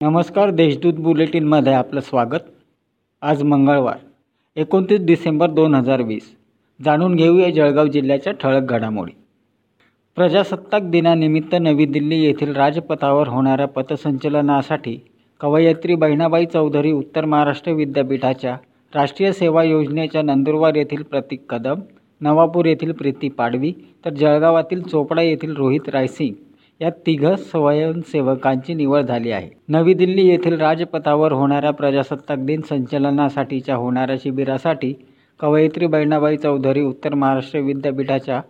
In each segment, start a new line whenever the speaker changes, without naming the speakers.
नमस्कार देशदूत बुलेटिनमध्ये आपलं स्वागत. आज मंगळवार एकोणतीस डिसेंबर दोन हजार वीस. जाणून घेऊया जळगाव जिल्ह्याच्या ठळक घडामोडी. प्रजासत्ताक दिनानिमित्त नवी दिल्ली येथील राजपथावर होणाऱ्या पथसंचलनासाठी कवयित्री बहिणाबाई चौधरी उत्तर महाराष्ट्र विद्यापीठाच्या राष्ट्रीय सेवा योजनेच्या नंदुरबार येथील प्रतीक कदम नवापूर येथील प्रीती पाडवी तर जळगावातील चोपडा येथील रोहित रायसिंग या तिघं स्वयंसेवकांची निवड झाली आहे. नवी दिल्ली येथील राजपथावर होणाऱ्या प्रजासत्ताक दिन संचलनासाठीच्या होणाऱ्या शिबिरासाठी कवयित्री बहिणाबाई चौधरी उत्तर महाराष्ट्र विद्यापीठाच्या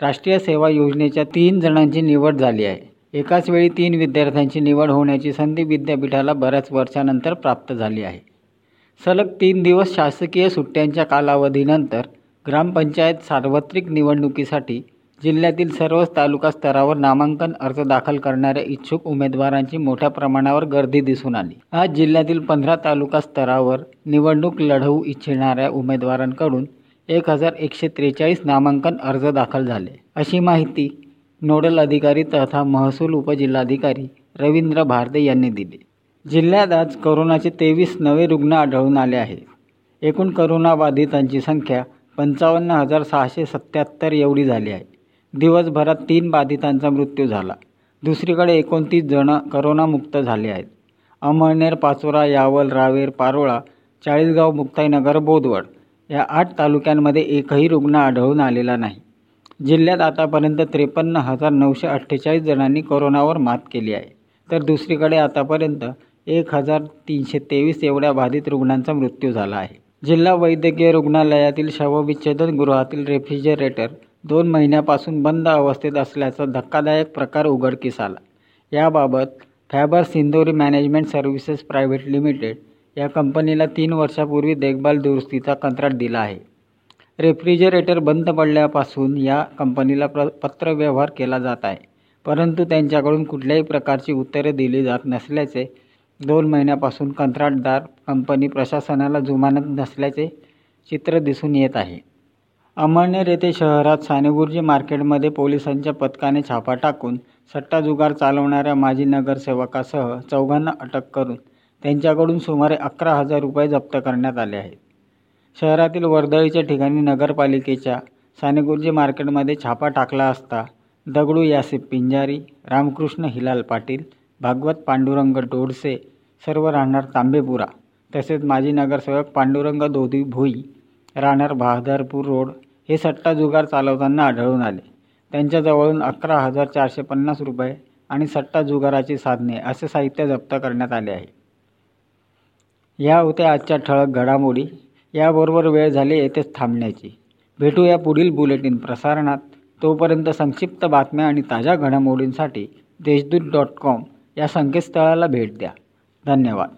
राष्ट्रीय सेवा योजनेच्या तीन जणांची निवड झाली आहे. एकाच वेळी तीन विद्यार्थ्यांची निवड होण्याची संधी विद्यापीठाला बऱ्याच वर्षानंतर प्राप्त झाली आहे. सलग तीन दिवस शासकीय सुट्ट्यांच्या कालावधीनंतर ग्रामपंचायत सार्वत्रिक निवडणुकीसाठी जिल्ह्यातील सर्वच तालुका स्तरावर नामांकन अर्ज दाखल करणाऱ्या इच्छुक उमेदवारांची मोठ्या प्रमाणावर गर्दी दिसून आली. आज जिल्ह्यातील पंधरा तालुका स्तरावर निवडणूक लढवू इच्छिणाऱ्या उमेदवारांकडून एक हजार एकशे त्रेचाळीस नामांकन अर्ज दाखल झाले. अशी माहिती नोडल अधिकारी तथा महसूल उपजिल्हाधिकारी रवींद्र भारदे यांनी दिली. जिल्ह्यात आज करोनाचे तेवीस नवे रुग्ण आढळून आले आहेत. एकूण करोनाबाधितांची संख्या पंचावन्न हजार सहाशे सत्याहत्तर एवढी झाली आहे. दिवसभरात तीन बाधितांचा मृत्यू झाला. दुसरीकडे एकोणतीस जण करोनामुक्त झाले आहेत. अमळनेर पाचोरा यावल रावेर पारोळा चाळीसगाव मुक्ताईनगर बोदवड या आठ तालुक्यांमध्ये एकही रुग्ण आढळून आलेला नाही. जिल्ह्यात आतापर्यंत त्रेपन्न हजार नऊशे अठ्ठेचाळीस जणांनी कोरोनावर मात केली आहे. तर दुसरीकडे आतापर्यंत एक हजार तीनशे तेवीस एवढ्या बाधित रुग्णांचा मृत्यू झाला आहे. जिल्हा वैद्यकीय रुग्णालयातील शवविच्छेदन गृहातील रेफ्रिजरेटर दोन महिन्यापासून बंद अवस्थेत असल्याचा धक्कादायक प्रकार उघडकीस आला. याबाबत Faber Sindoori management services private limited या कंपनीला तीन वर्षापूर्वी देखभाल दुरुस्तीचा कंत्राट दिला आहे. रेफ्रिजरेटर बंद पडल्यापासून या कंपनीला प्र पत्रव्यवहार केला जात आहे. परंतु त्यांच्याकडून कुठल्याही प्रकारची उत्तरे दिली जात नसल्याचे दोन महिन्यापासून कंत्राटदार कंपनी प्रशासनाला जुमानत नसल्याचे चित्र दिसून येत आहे. अमळनेर येथे शहरात सानेगुरुजी मार्केटमध्ये पोलिसांच्या पथकाने छापा टाकून सट्टा जुगार चालवणाऱ्या माजी नगरसेवकासह चौघांना अटक करून त्यांच्याकडून सुमारे अकरा हजार रुपये जप्त करण्यात आले आहेत. शहरातील वर्दळीच्या ठिकाणी नगरपालिकेच्या सानेगुरुजी मार्केटमध्ये छापा टाकला असता दगडू यासिफ पिंजारी रामकृष्ण हिलाल पाटील भागवत पांडुरंग डोडसे सर्व राहणार तांबेपुरा तसेच माजी नगरसेवक पांडुरंग दोधी भुई राहणार बहादरपूर रोड हे सट्टा जुगार चालवताना आढळून आले. त्यांच्याजवळून अकरा हजार चारशे पन्नास रुपये आणि सट्टा जुगाराची साधने असे साहित्य जप्त करण्यात आले आहे. या होत्या आजच्या ठळक घडामोडी. याबरोबर वेळ झाली येथेच थांबण्याची. भेटूया पुढील बुलेटिन प्रसारणात. तोपर्यंत संक्षिप्त बातम्या आणि ताज्या घडामोडींसाठी देशदूत डॉट कॉम या संकेतस्थळाला भेट द्या. धन्यवाद.